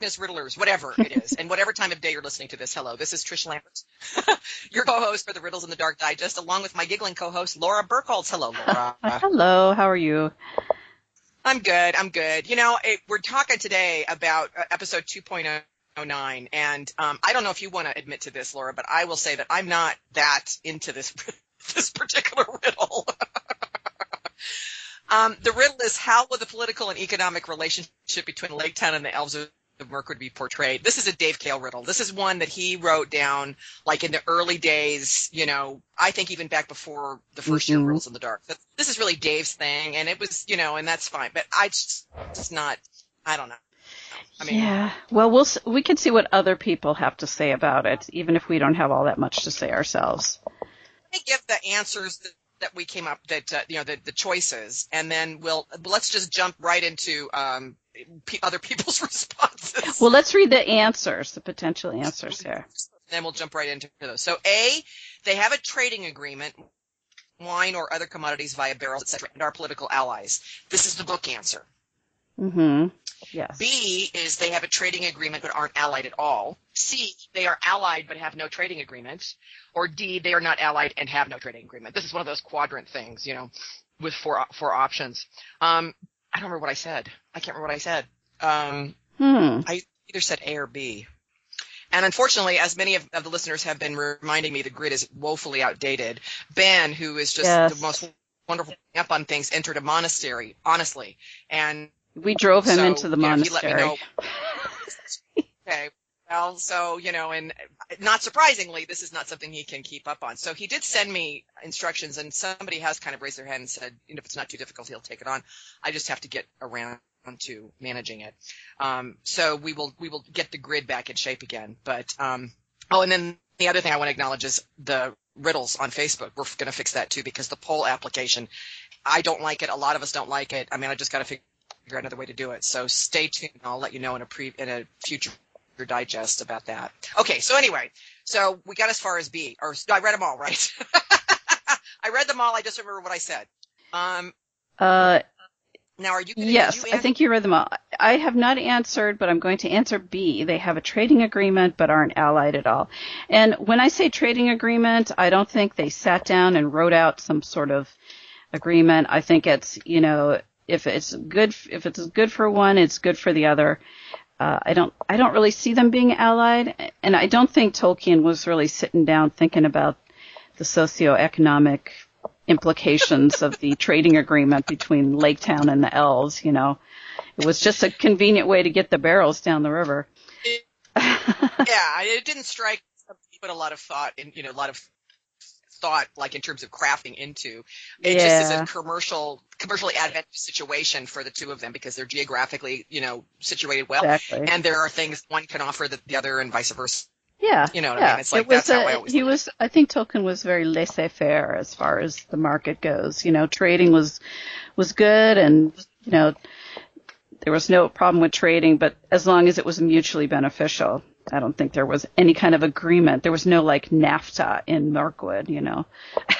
Darkness Riddlers, whatever it is, and whatever time of day you're listening to this. Hello, this is Trish Lambert, your co-host for the Riddles in the Dark Digest, along with my giggling co-host Laura Burkholz. Hello, Laura. Hello, how are you? I'm good. I'm good. You know, it, we're talking today about uh, episode 2.09, and um, I don't know if you want to admit to this, Laura, but I will say that I'm not that into this this particular riddle. Um, the riddle is how will the political and economic relationship between Lake Town and the Elves of would be portrayed? This is a Dave Kale riddle. This is one that he wrote down like in the early days, you know, I think even back before the 1st mm-hmm. year Riddles in the Dark. This is really Dave's thing, and it was, you know, and that's fine. But I just, just not, I don't know. I mean, yeah. Well, we'll we can see what other people have to say about it, even if we don't have all that much to say ourselves. I give the answers that that we came up that uh, you know the, the choices, and then we'll let's just jump right into um, other people's responses. Well, let's read the answers, the potential answers here. Then we'll jump right into those. So, A, they have a trading agreement, wine or other commodities via barrels, etc., and are political allies. This is the book answer. Mm-hmm. Yes. B is they have a trading agreement but aren't allied at all. C, they are allied but have no trading agreement. Or D, they are not allied and have no trading agreement. This is one of those quadrant things, you know, with four four options. Um, I don't remember what I said. I can't remember what I said. Um, hmm. I either said A or B. And unfortunately, as many of, of, the listeners have been reminding me, the grid is woefully outdated. Ben, who is just yes. the most wonderful up on things, entered a monastery, honestly, and we drove him so, into the monastery. Know, okay. Well, so, you know, and not surprisingly, this is not something he can keep up on. So he did send me instructions and somebody has kind of raised their hand and said, you know, if it's not too difficult, he'll take it on. I just have to get around to managing it. Um, so we will, we will get the grid back in shape again. But, um, oh, and then the other thing I want to acknowledge is the riddles on Facebook. We're going to fix that too because the poll application, I don't like it. A lot of us don't like it. I mean, I just got to figure out another way to do it. So stay tuned. I'll let you know in a pre in a future digest about that. Okay, so anyway, so we got as far as B, or I read them all, right? I read them all. I just remember what I said. Um, uh, now, are you? yes, you I think you read them all. I have not answered, but I'm going to answer B. They have a trading agreement, but aren't allied at all. And when I say trading agreement, I don't think they sat down and wrote out some sort of agreement. I think it's you know if it's good if it's good for one, it's good for the other. Uh, I don't I don't really see them being allied, and I don't think Tolkien was really sitting down thinking about the socioeconomic implications of the trading agreement between Lake Town and the Elves. You know, it was just a convenient way to get the barrels down the river. yeah, it didn't strike put a lot of thought in you know a lot of thought like in terms of crafting into. It yeah. just is a commercial commercially advantageous situation for the two of them because they're geographically, you know, situated well. Exactly. And there are things one can offer that the other and vice versa. Yeah. You know yeah. I mean? It's like it was that's a, how I always he was I think Tolkien was very laissez faire as far as the market goes. You know, trading was was good and you know there was no problem with trading, but as long as it was mutually beneficial. I don't think there was any kind of agreement. There was no like NAFTA in Mirkwood, you know.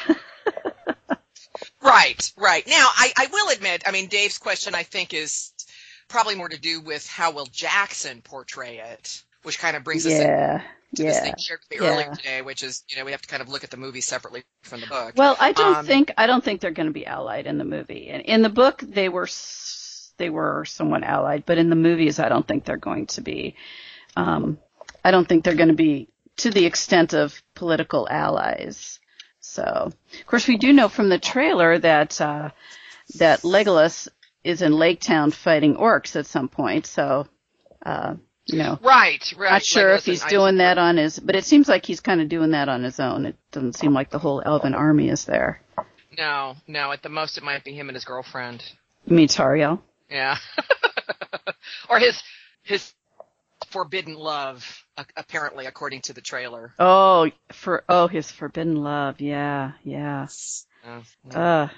right, right. Now, I, I will admit, I mean, Dave's question, I think, is probably more to do with how will Jackson portray it, which kind of brings us yeah. to yeah. this thing shared with me yeah. earlier today, which is, you know, we have to kind of look at the movie separately from the book. Well, I don't um, think I don't think they're going to be allied in the movie. In, in the book, they were they were somewhat allied, but in the movies, I don't think they're going to be. Um, I don't think they're going to be to the extent of political allies. So, of course, we do know from the trailer that uh, that Legolas is in Lake Town fighting orcs at some point. So, uh, you know, right, right. Not sure Legolas if he's doing that on his, but it seems like he's kind of doing that on his own. It doesn't seem like the whole Elven army is there. No, no. At the most, it might be him and his girlfriend. You mean Tauriel? Yeah. or his his forbidden love, apparently, according to the trailer. Oh, for oh, his forbidden love. Yeah, yeah. Oh, yeah. Uh,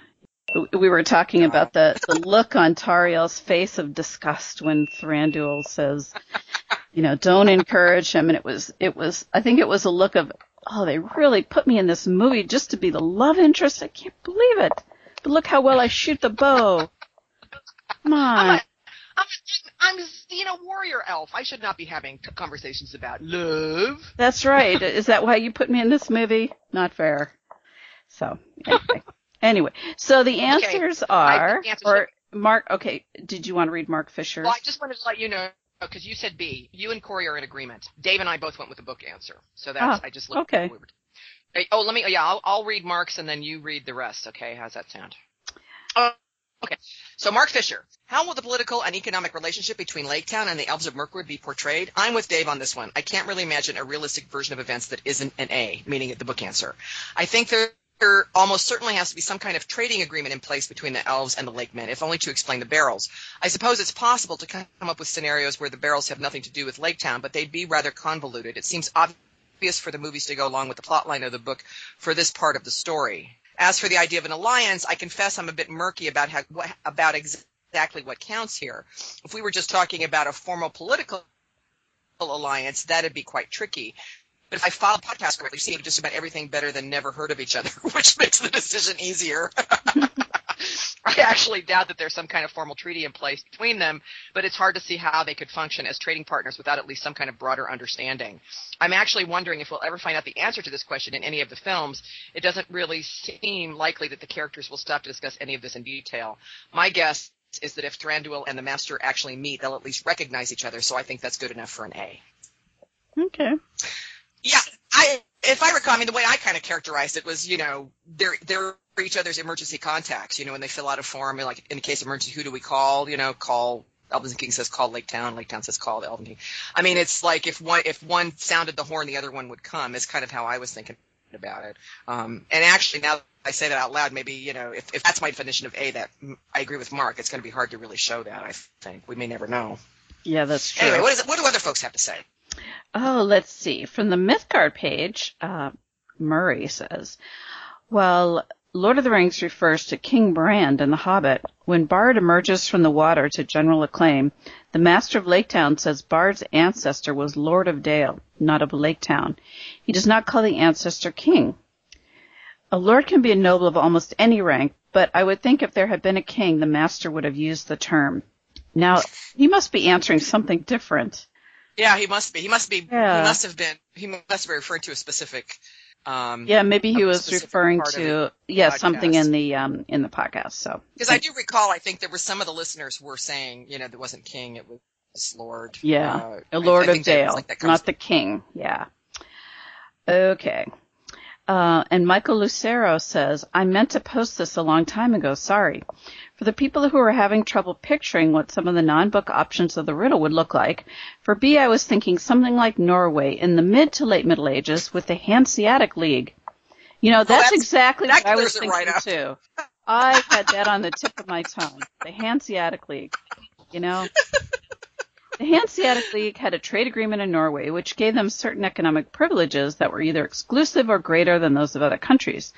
we were talking about the, the look on Tauriel's face of disgust when Thranduil says, you know, don't encourage him. And it was, it was, I think it was a look of, oh, they really put me in this movie just to be the love interest. I can't believe it. But look how well I shoot the bow. Come on. I'm, a, I'm, I'm Xena warrior elf. I should not be having conversations about love. That's right. Is that why you put me in this movie? Not fair. So anyway, anyway, so the answers okay. are, answers or Mark. Okay, did you want to read Mark Fisher's? Well, I just wanted to let you know because you said B. You and Corey are in agreement. Dave and I both went with the book answer. So that's ah, I just looked okay. Oh, let me. Yeah, I'll, I'll read Mark's and then you read the rest. Okay, how's that sound? Uh, okay. So Mark Fisher, how will the political and economic relationship between Lake Town and the Elves of Mirkwood be portrayed? I'm with Dave on this one. I can't really imagine a realistic version of events that isn't an A, meaning the book answer. I think there there almost certainly has to be some kind of trading agreement in place between the elves and the lake men, if only to explain the barrels. I suppose it's possible to come up with scenarios where the barrels have nothing to do with Lake Town, but they'd be rather convoluted. It seems obvious for the movies to go along with the plotline of the book for this part of the story. As for the idea of an alliance, I confess I'm a bit murky about how, what, about exactly what counts here. If we were just talking about a formal political alliance, that'd be quite tricky. But if I follow the podcast correctly, see just about everything better than never heard of each other, which makes the decision easier. I actually doubt that there's some kind of formal treaty in place between them, but it's hard to see how they could function as trading partners without at least some kind of broader understanding. I'm actually wondering if we'll ever find out the answer to this question in any of the films. It doesn't really seem likely that the characters will stop to discuss any of this in detail. My guess is that if Thranduil and the Master actually meet, they'll at least recognize each other, so I think that's good enough for an A. Okay. Yeah, I if I recall, I mean, the way I kind of characterized it was, you know, they're they're each other's emergency contacts. You know, when they fill out a form, like in the case of emergency, who do we call? You know, call Elven King says call Lake Town. Lake Town says call the Elven King. I mean, it's like if one if one sounded the horn, the other one would come. Is kind of how I was thinking about it. Um, and actually, now that I say that out loud, maybe you know, if if that's my definition of A, that I agree with Mark. It's going to be hard to really show that. I think we may never know. Yeah, that's true. Anyway, what is it? What do other folks have to say? Oh, let's see. From the Mythgard page, uh, Murray says, well, Lord of the Rings refers to King Brand in The Hobbit. When Bard emerges from the water to general acclaim, the Master of Lake Town says Bard's ancestor was Lord of Dale, not of Lake Town. He does not call the ancestor king. A lord can be a noble of almost any rank, but I would think if there had been a king, the Master would have used the term. Now, he must be answering something different. Yeah, he must be. He must be. Yeah. He must have been. He must be referring to a specific. Um, yeah, maybe he was referring to yeah something in the um in the podcast. So because I do recall, I think there were some of the listeners were saying, you know, there wasn't king, it was Lord. Yeah, uh, a Lord I, I of Dale, like not the king. Yeah. Okay. Uh, and Michael Lucero says, I meant to post this a long time ago. Sorry. For the people who are having trouble picturing what some of the non-book options of the riddle would look like, for B I was thinking something like Norway in the mid to late Middle Ages with the Hanseatic League. You know, that's, oh, that's exactly that what I was thinking right too. I had that on the tip of my tongue. The Hanseatic League. You know? The Hanseatic League had a trade agreement in Norway which gave them certain economic privileges that were either exclusive or greater than those of other countries.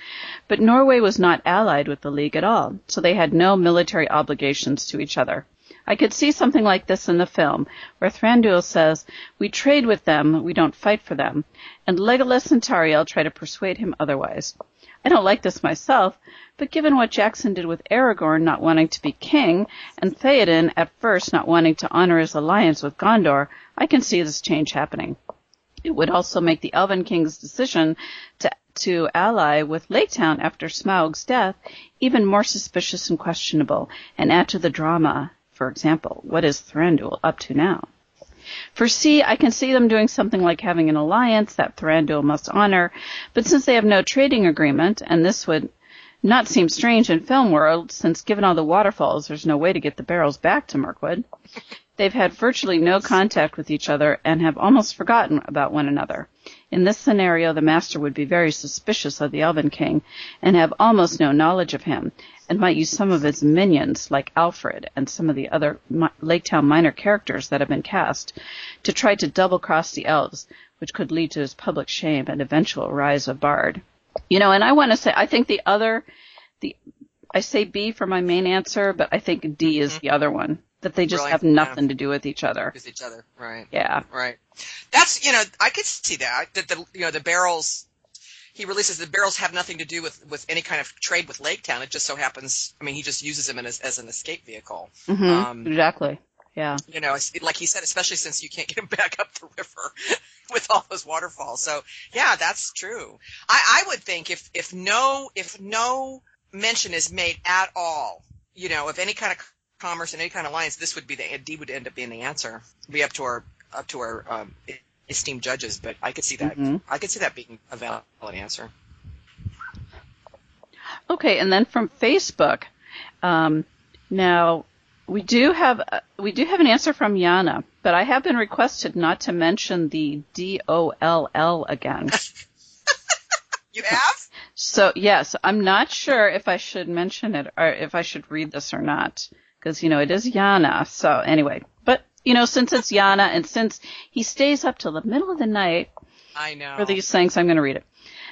But Norway was not allied with the League at all, so they had no military obligations to each other. I could see something like this in the film, where Thranduil says, We trade with them, we don't fight for them, and Legolas and Tauriel try to persuade him otherwise. I don't like this myself, but given what Jackson did with Aragorn not wanting to be king, and Theoden at first not wanting to honor his alliance with Gondor, I can see this change happening. It would also make the Elven King's decision to to ally with Lake Town after Smaug's death even more suspicious and questionable, and add to the drama. For example, what is Thranduil up to now? For C, I can see them doing something like having an alliance that Thranduil must honor, but since they have no trading agreement, and this would not seem strange in film world, since given all the waterfalls, there's no way to get the barrels back to Mirkwood. They've had virtually no contact with each other and have almost forgotten about one another. In this scenario, the master would be very suspicious of the Elven King and have almost no knowledge of him, and might use some of his minions, like Alfred and some of the other Lake Town minor characters that have been cast, to try to double cross the elves, which could lead to his public shame and eventual rise of Bard. You know, and I want to say, I think the other, the, I say B for my main answer, but I think D is mm-hmm. the other one. That they just really? have nothing yeah. to do with each other. With each other, right? Yeah. Right. That's, you know, I could see that, that the, you know, the barrels, he releases the barrels have nothing to do with, with any kind of trade with Lake Town. It just so happens, I mean, he just uses them as, as an escape vehicle. Mm-hmm. Um, exactly. yeah. You know, like he said, especially since you can't get him back up the river with all those waterfalls. So yeah, that's true. I, I would think if if no if no mention is made at all, you know, of any kind of commerce and any kind of alliance, this would be the D would end up being the answer. Be up to our up to our um, esteemed judges, but I could see that Mhm. I could see that being a valid answer. Okay, and then from Facebook, um, now we do have uh, we do have an answer from Yana, but I have been requested not to mention the D O L L again. You have? So yes, I'm not sure if I should mention it or if I should read this or not, because you know it is Yana. So anyway, but you know since it's Yana and since he stays up till the middle of the night I know. for these things, I'm going to read it.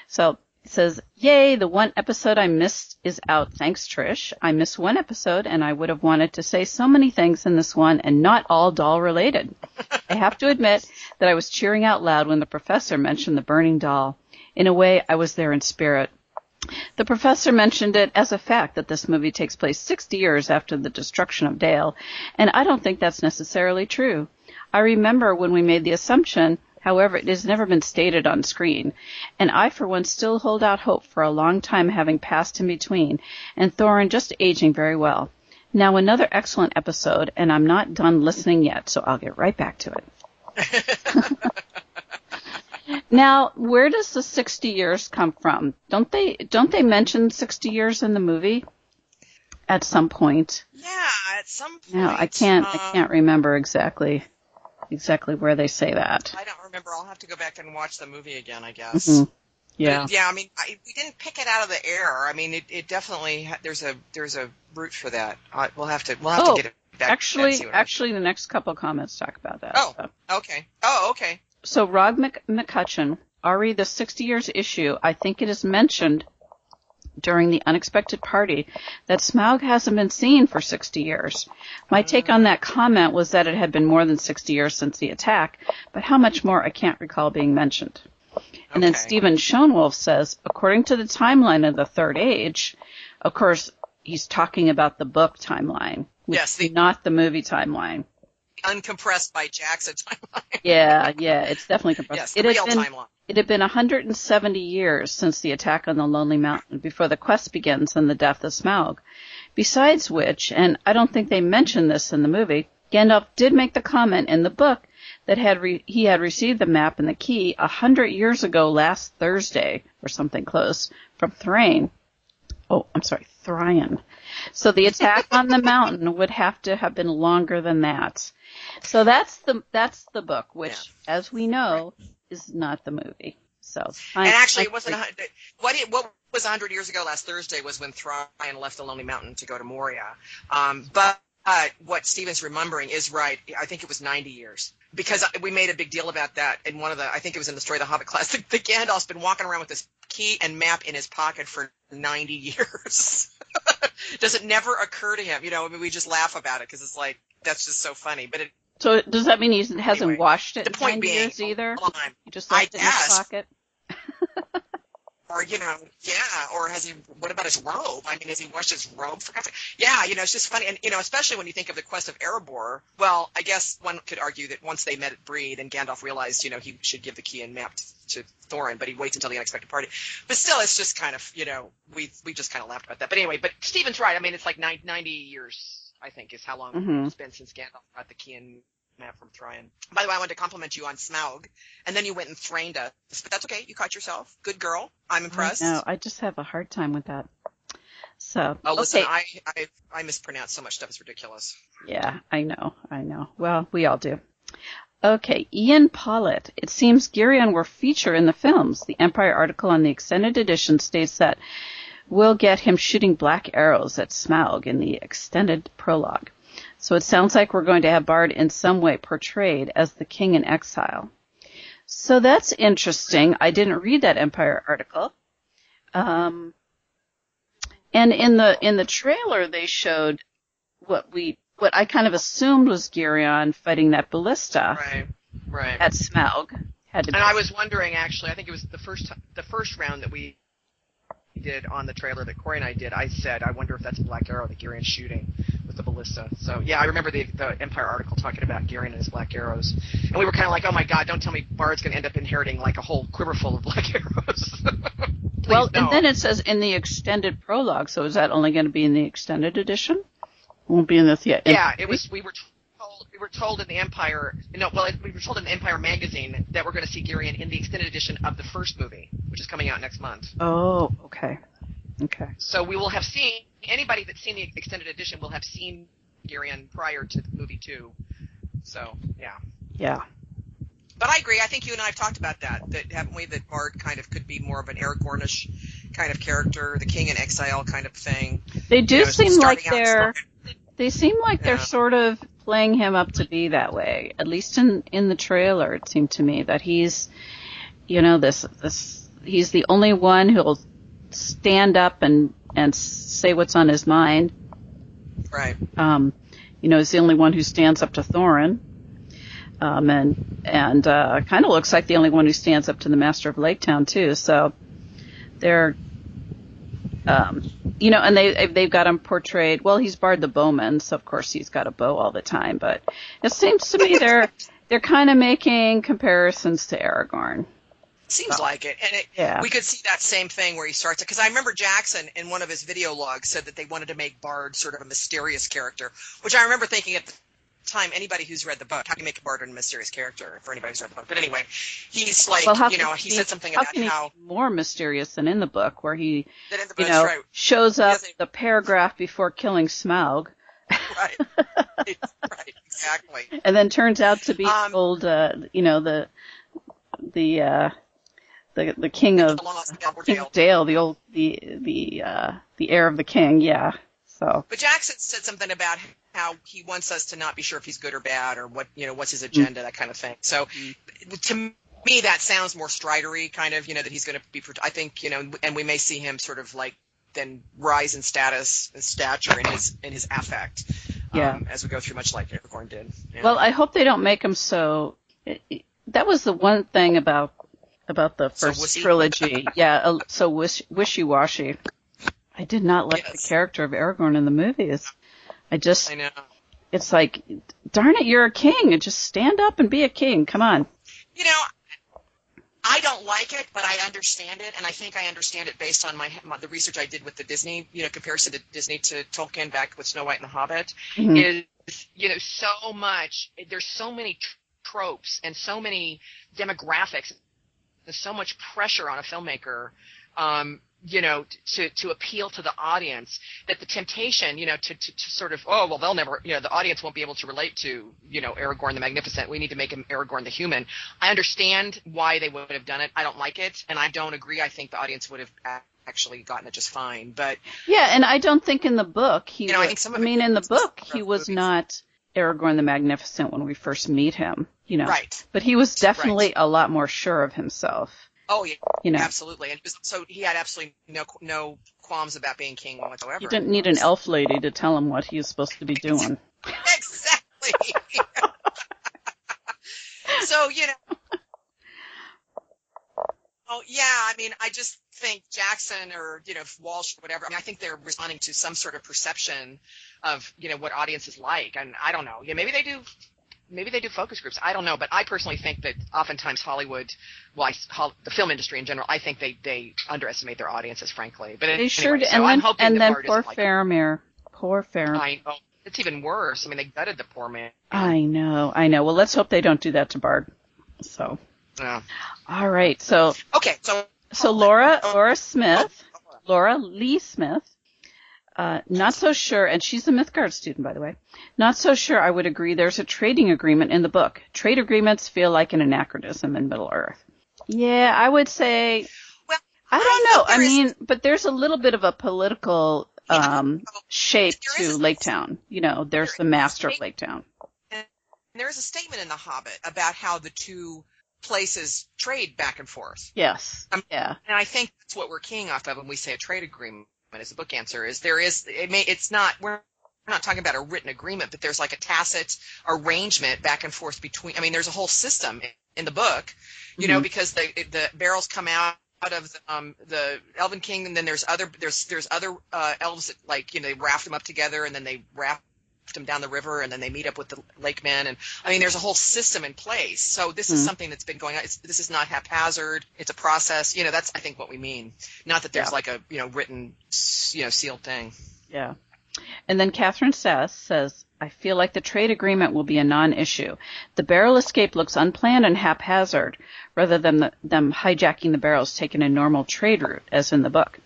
So it says, "Yay! The one episode I missed is out. Thanks, Trish. I missed one episode, and I would have wanted to say so many things in this one, and not all doll related. I have to admit that I was cheering out loud when the professor mentioned the burning doll. In a way, I was there in spirit." The professor mentioned it as a fact that this movie takes place 60 years after the destruction of Dale, and I don't think that's necessarily true. I remember when we made the assumption, however, it has never been stated on screen, and I for one still hold out hope for a long time having passed in between, and Thorin just aging very well. Now another excellent episode, and I'm not done listening yet, so I'll get right back to it. now, where does the 60 years come from? Don't they don't they mention 60 years in the movie at some point? Yeah, at some point. No, I can't I um, can't remember exactly exactly where they say that. I don't remember. I'll have to go back and watch the movie again, I guess. Mhm. Yeah. it- yeah. I mean, I, we didn't pick it out of the air. I mean, it, it definitely ha- there's a there's a route for that. I, we'll have to we'll have Oh, to get it back. Actually, see what it is. actually, the next couple comments talk about that. Oh. so. okay. Oh, okay. So Rod Mc- McCutcheon, Ari, the 60 years issue, I think it is mentioned during the unexpected party that Smaug hasn't been seen for 60 years. My take on that comment was that it had been more than 60 years since the attack, but how much more I can't recall being mentioned. And then Stephen Schoenwolf says, according to the timeline of the Third Age, of course, he's talking about the book timeline, which Yes, the- not the movie timeline. Uncompressed by Jackson timeline. Yeah, yeah, it's definitely compressed. yes, the it had been, timeline. It had been 170 years since the attack on the Lonely Mountain before the quest begins and the death of Smaug. Besides which, and I don't think they mention this in the movie, Gandalf did make the comment in the book that had re- he had received the map and the key a hundred years ago last Thursday or something close from Thrain. Oh, I'm sorry, Thrain. So the attack on the mountain would have to have been longer than that. So that's the that's the book, which, as we know, is not the movie. So I- and actually, I- it wasn't. What it, what was 100 years ago last Thursday was when Thrain left the Lonely Mountain to go to Moria. Um, but uh, what Steven's remembering is right. I think it was 90 years because we made a big deal about that in one of the. I think it was in the story of the Hobbit class. The, the Gandalf's been walking around with this key and map in his pocket for 90 years. Does it never occur to him? You know, I mean, we just laugh about it because it's like that's just so funny. But it, So does that mean he hasn't Anyway, washed it the in point being, years either? He just I left it in his pocket. or you know, yeah, or has he? What about his robe? I mean, has he washed his robe for? Yeah, you know, it's just funny, and you know, especially when you think of the quest of Erebor. Well, I guess one could argue that once they met at Bree, and Gandalf realized, you know, he should give the key and map to, to Thorin, but he waits until the unexpected party. But still, it's just kind of, you know, we we just kind of laughed about that. But anyway, but Stephen's right. I mean, it's like nine- 90 years, I think, is how long Mhm. it's been since Gandalf got the key and map from Thrain. By the way, I wanted to compliment you on Smaug, and then you went and thrained us, but that's okay. You caught yourself. Good girl. I'm impressed. No, I just have a hard time with that. So Oh, listen, okay, I, I I mispronounce so much stuff. It's ridiculous. yeah, I know, I know. Well, we all do. Okay, Ian Pollitt. It seems Girion will feature in the films. The Empire article on the extended edition states that we'll get him shooting black arrows at Smaug in the extended prologue. So it sounds like we're going to have Bard in some way portrayed as the king in exile. So that's interesting. I didn't read that Empire article. Um, and in the in the trailer they showed what we what I kind of assumed was Girion fighting that ballista Right, right. at Smaug. Had to And I was wondering, actually, I think it was the first the first round that we did on the trailer that Corey and I did. I said, I wonder if that's a Black Arrow that Girion's shooting the ballista. So yeah, I remember the the Empire article talking about Girion and his black arrows, and we were kind of like, oh my god, don't tell me Bard's going to end up inheriting like a whole quiver full of black arrows. well, no. and then it says in the extended prologue. So is that only going to be in the extended edition? Won't be in the yeah. Yeah, it was. We were told we were told in the Empire. No, well, we were told in the Empire magazine that we're going to see Girion in the extended edition of the first movie, which is coming out next month. Oh, okay. Okay. So we will have seen anybody that's seen the extended edition will have seen Girion prior to the movie two. So yeah. Yeah. But I agree. I think you and I have talked about that. That haven't we? That Bard kind of could be more of an Aragornish kind of character, the king in exile kind of thing. They do you know, seem like they're. They seem like yeah. they're sort of playing him up to be that way. At least in in the trailer, it seemed to me that he's, you know, this this he's the only one who'll stand up and and say what's on his mind. Right. Um, you know, he's the only one who stands up to Thorin. Um, and and uh, kind of looks like the only one who stands up to the Master of Lake Town too. So they're, um, you know, and they they've got him portrayed. Well, he's Bard the Bowman, so of course he's got a bow all the time. But it seems to me they're they're kind of making comparisons to Aragorn. Seems like it, and it, yeah. we could see that same thing where he starts. it Because I remember Jackson in one of his video logs said that they wanted to make Bard sort of a mysterious character, which I remember thinking at the time anybody who's read the book, how can you make Bard a mysterious character for anybody who's read the book? But anyway, he's like, well, you know, he, he said something how about how more mysterious than in the book, where he, book, you know, right. shows up the paragraph before killing Smaug. Right. right. Exactly. And then turns out to be um, old, uh, you know, the the uh, the the king of King Dale, the old the the uh, the heir of the king. Yeah. So. But Jackson said something about how he wants us to not be sure if he's good or bad or what you know what's his agenda, mm. that kind of thing. So mm. to me, that sounds more Stridery, kind of you know that he's going to be. I think you know, and we may see him sort of like then rise in status and stature in his in his affect. Yeah. Um, as we go through, much like Aragorn did. Yeah. Well, I hope they don't make him so. It, it, that was the one thing about about the first so trilogy. yeah, so wish, wishy-washy. I did not like yes. the character of Aragorn in the movies. I just, I know. It's like, darn it, you're a king, and just stand up and be a king. Come on. You know, I don't like it, but I understand it, and I think I understand it based on my, my the research I did with the Disney, you know, comparison to Disney to Tolkien back with Snow White and the Hobbit. Mm-hmm. Is you know so much. There's so many tropes and so many demographics there's so much pressure on a filmmaker, um, you know, to, to appeal to the audience that the temptation, you know, to, to, to sort of, oh, well, they'll never, you know, the audience won't be able to relate to, you know, Aragorn the Magnificent. We need to make him Aragorn the Human. I understand why they would have done it. I don't like it, and I don't agree. I think the audience would have actually gotten it just fine. But yeah, and I don't think in the book he. You know, was, I think some. I mean, in the book he was movies. not Aragorn the Magnificent when we first meet him, you know. Right. But he was definitely right. a lot more sure of himself. Oh yeah, you know, absolutely. And so he had absolutely no no qualms about being king whatsoever. He didn't need an elf lady to tell him what he was supposed to be doing. exactly. so you know. Oh yeah, I mean, I just think Jackson or you know Walsh or whatever. I mean, I think they're responding to some sort of perception of you know what audiences like, and I don't know. Yeah, maybe they do. Maybe they do focus groups. I don't know, but I personally think that oftentimes Hollywood, well, I, the film industry in general, I think they they underestimate their audiences, frankly. But they anyway, sure do. So and I'm then, and then poor like Faramir, poor Faramir. I know. It's even worse. I mean, they gutted the poor man. I know, I know. Well, let's hope they don't do that to Bard. So. Yeah. All right. So. Okay. So. So Laura, Laura Smith, oh, oh, oh. Laura Lee Smith uh, not so sure, and she's a Mythgard student, by the way. Not so sure I would agree there's a trading agreement in the book. Trade agreements feel like an anachronism in Middle Earth. Yeah, I would say. Well, I don't know. I mean, but there's a little bit of a political um, shape to Lake Town. You know, there's the master of Lake Town. And there is a statement in The Hobbit about how the two places trade back and forth. Yes. Um, yeah. And I think that's what we're keying off of when we say a trade agreement as the book answer is there is it may it's not we're not talking about a written agreement, but there's like a tacit arrangement back and forth between. I mean, there's a whole system in the book, you mm-hmm. know, because the the barrels come out out of the, um, the Elven King, and then there's other there's there's other uh, elves that like you know they raft them up together, and then they wrap them down the river, and then they meet up with the lakemen. And I mean, there's a whole system in place. So this is Mhm. something that's been going on. It's, this is not haphazard. It's a process. You know, that's I think what we mean. Not that there's Yeah. like a you know written, you know, sealed thing. Yeah. And then Catherine Sass says, I feel like the trade agreement will be a non-issue. The barrel escape looks unplanned and haphazard, rather than the, them hijacking the barrels taking a normal trade route, as in the book.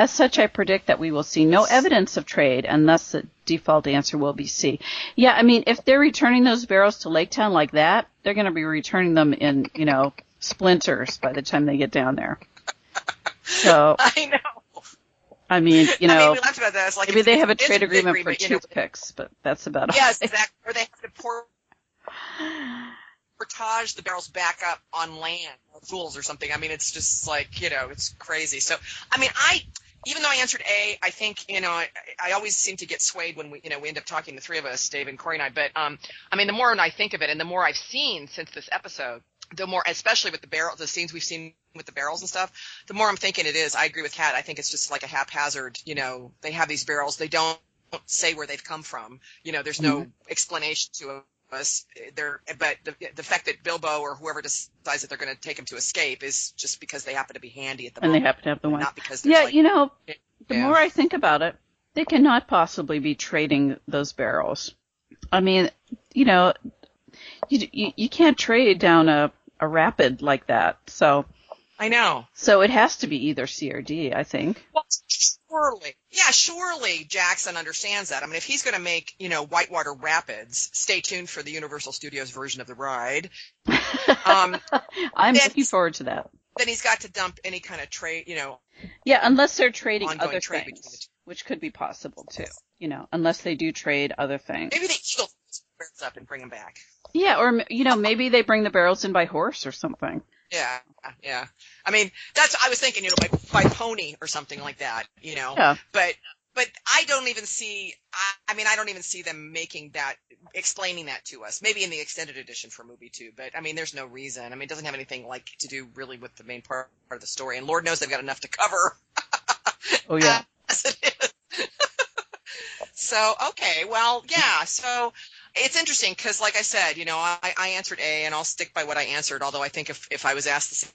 As such, I predict that we will see no evidence of trade, and thus the default answer will be C. Yeah, I mean, if they're returning those barrels to Lake Town like that, they're going to be returning them in, you know, splinters by the time they get down there. So, I know. I mean, you I mean, know, we laughed about this. Like maybe they have a trade big agreement for you know, toothpicks, but that's about all. Yes, exactly. Or they have to pour portage the barrels back up on land, or fools or something. I mean, it's just like you know, it's crazy. So, I mean, I even though I answered A, I think you know, I, I always seem to get swayed when we you know we end up talking the three of us, Dave and Corey and I. But um, I mean, the more I think of it, and the more I've seen since this episode, the more, especially with the barrel, the scenes we've seen with the barrels and stuff, the more I'm thinking it is. I agree with Kat. I think it's just like a haphazard. You know, they have these barrels, they don't say where they've come from. You know, there's no explanation to us. But the, the fact that Bilbo or whoever decides that they're going to take him to escape is just because they happen to be handy at the and they happen to have the one. not because Yeah, like, you know, the Yeah. more I think about it, they cannot possibly be trading those barrels. I mean, you know, you you, you can't trade down a a rapid like that. So I know. so it has to be either C or D, I think. Well, surely, yeah, surely Jackson understands that. I mean, if he's going to make, you know, Whitewater Rapids, stay tuned for the Universal Studios version of the ride. Um, I'm Then- looking forward to that. then he's got to dump any kind of trade, you know, Yeah, unless they're trading other trade between the things, which could be possible too. You know, unless they do trade other things. maybe the Eagle barrels up and bring him back. Yeah, or you know, maybe they bring the barrels in by horse or something. Yeah, yeah. I mean, that's I was thinking, you know, by, by pony or something like that, you know. Yeah. But but I don't even see. I, I mean, I don't even see them making that, explaining that to us. Maybe in the extended edition for movie two, but I mean, there's no reason. I mean, it doesn't have anything like to do really with the main part of the story, and Lord knows they've got enough to cover. Oh yeah. as it is. so okay, well, yeah. So it's interesting because, like I said, you know, I, I answered A, and I'll stick by what I answered. Although I think if if I was asked the same-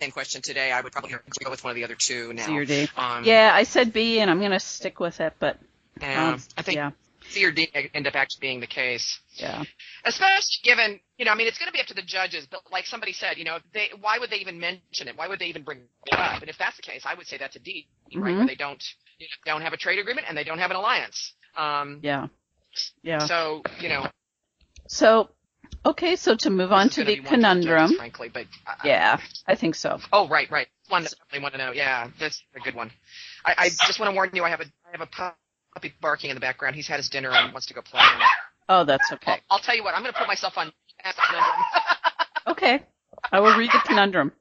same question today, I would probably go with one of the other two now. C or D. Um, Yeah, I said B, and I'm gonna stick with it, but yeah, um, I think yeah, C or D end up actually being the case. yeah. especially given you know i mean it's going to be up to the judges but like somebody said you know they why would they even mention it why would they even bring it up and if that's the case i would say that's a d right Mhm. where they don't you know, don't have a trade agreement and they don't have an alliance um Yeah. Yeah. so you know So, okay, so to move on to the be one for the judges, conundrum. frankly but uh, Yeah, I think so. oh right right one that I want to know yeah that's a good one i, I just want to warn you i have a i have a puppy barking in the background he's had his dinner and wants to go play Oh, that's I'll, okay. I'll tell you what i'm going to put myself on Okay, I will read the conundrum.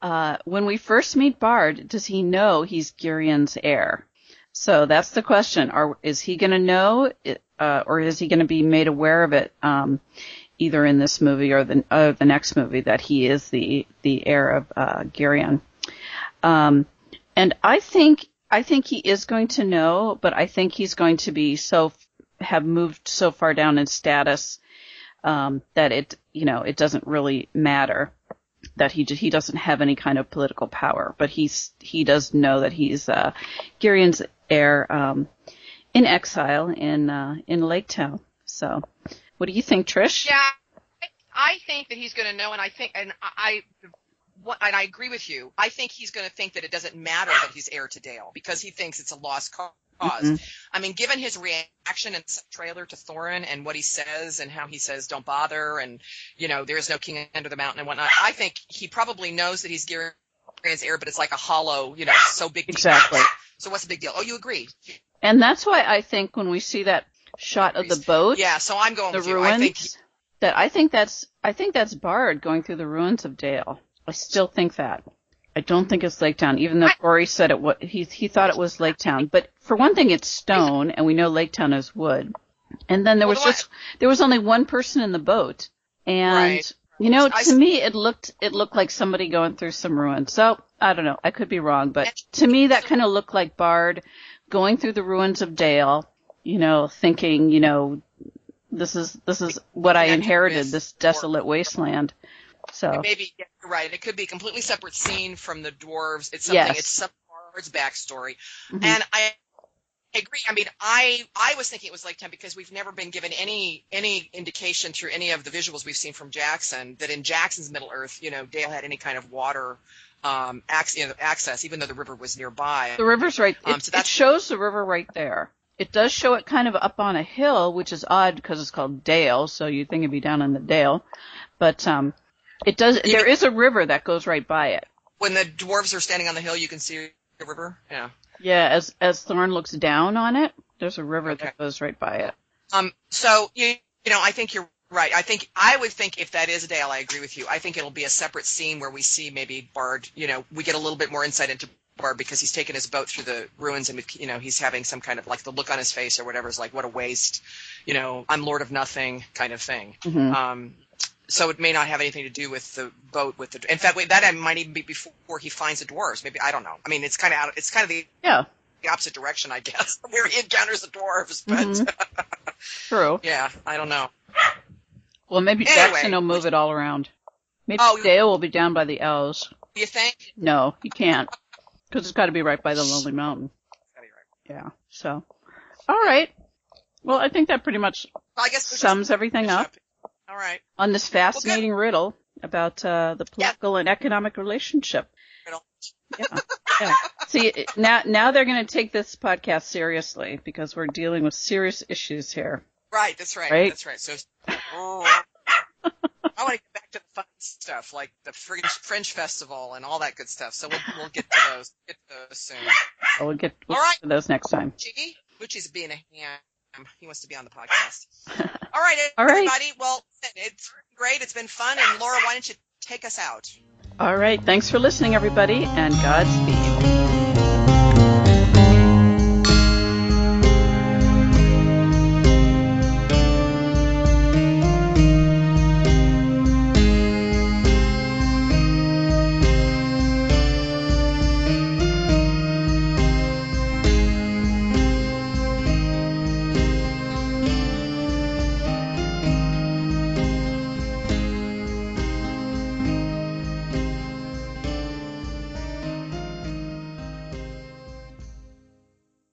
Uh, when we first meet Bard, does he know he's Girion's heir? So that's the question. Are, is he going to know, uh, or is he going to be made aware of it, um, either in this movie or the, uh, the next movie that he is the, the heir of, uh? Um, and I think, I think he is going to know, but I think he's going to be so, have moved so far down in status, um, that it, you know, it doesn't really matter that he he doesn't have any kind of political power, but he's he does know that he's uh, Girion's heir um, in exile in uh, in Lake Town. So, what do you think, Trish? Yeah, I- I think that he's going to know, and I think, and I, what, and I agree with you. I think he's going to think that it doesn't matter that he's heir to Dale because he thinks it's a lost cause. Mhm. I mean, given his reaction in the trailer to Thorin and what he says and how he says "Don't bother" and you know there is no king under the mountain and whatnot, I think he probably knows that he's Girion's heir, but it's like a hollow, you know, so big. Exactly. So what's the big deal? Oh, you agree? And that's why I think when we see that shot of the boat, Yeah. So I'm going the ruins, I think that I think that's I think that's Bard going through the ruins of Dale. I still think that. I don't think it's Lake Town, even though Corey said it What He he thought it was Lake Town, but for one thing, it's stone, and we know Lake Town is wood. And then there was just there was only one person in the boat, and Right. You know, to me, it looked it looked like somebody going through some ruins. So I don't know, I could be wrong, but to me, that kind of looked like Bard going through the ruins of Dale, you know, thinking, you know, this is this is what I inherited, this desolate wasteland. So Maybe yeah, you're right. It could be a completely separate scene from the dwarves. It's something. Yes. It's some Bard's backstory, mhm. and I agree. I mean, I I was thinking it was Lake Town because we've never been given any any indication through any of the visuals we've seen from Jackson that in Jackson's Middle Earth, you know, Dale had any kind of water um, ac- you know, access, even though the river was nearby. the river's right. Um, It, so it shows the river right there. It does show it kind of up on a hill, which is odd because it's called Dale, so you'd think it'd be down in the Dale. But um, it does. You There is a river that goes right by it. When the dwarves are standing on the hill, you can see the river. Yeah. Yeah, as as Thorin looks down on it, there's a river Okay. that goes right by it. Um, so you you know, I think you're right. I think I would think if that is a Dale, I agree with you. I think it'll be a separate scene where we see maybe Bard. You know, we get a little bit more insight into Bard because he's taken his boat through the ruins and you know he's having some kind of like the look on his face or whatever is like what a waste. You know, I'm Lord of Nothing kind of thing. Mhm. Um, so it may not have anything to do with the boat with the. In fact, wait, that might even be before he finds the dwarves. Maybe I don't know. I mean, it's kind of out. It's kind of the Yeah, the opposite direction, I guess, where he encounters the dwarves. But Mhm. true. yeah, I don't know. Well, maybe Anyway. Jackson will move it all around. Maybe Oh. Dale will be down by the L's. Do you think? No, he can't, because it's got to be right by the Lonely Mountain. Be right. Yeah. So, all right. Well, I think that pretty much Well, I guess just sums everything up All right. on this fascinating riddle about uh, the political and economic relationship. Riddle. Yeah. yeah. See, now now they're going to take this podcast seriously because we're dealing with serious issues here. Right. That's right. Right? That's right. So. I want to get back to the fun stuff, like the French, French festival and all that good stuff. So we'll, we'll get to those, get to those soon. So we'll get, we'll All right. to those next time. Chi, Bucci's being a ham. He wants to be on the podcast. All right, All right. everybody. Well, it's great. It's been fun. And Laura, why don't you take us out? All right. Thanks for listening, everybody, and Godspeed.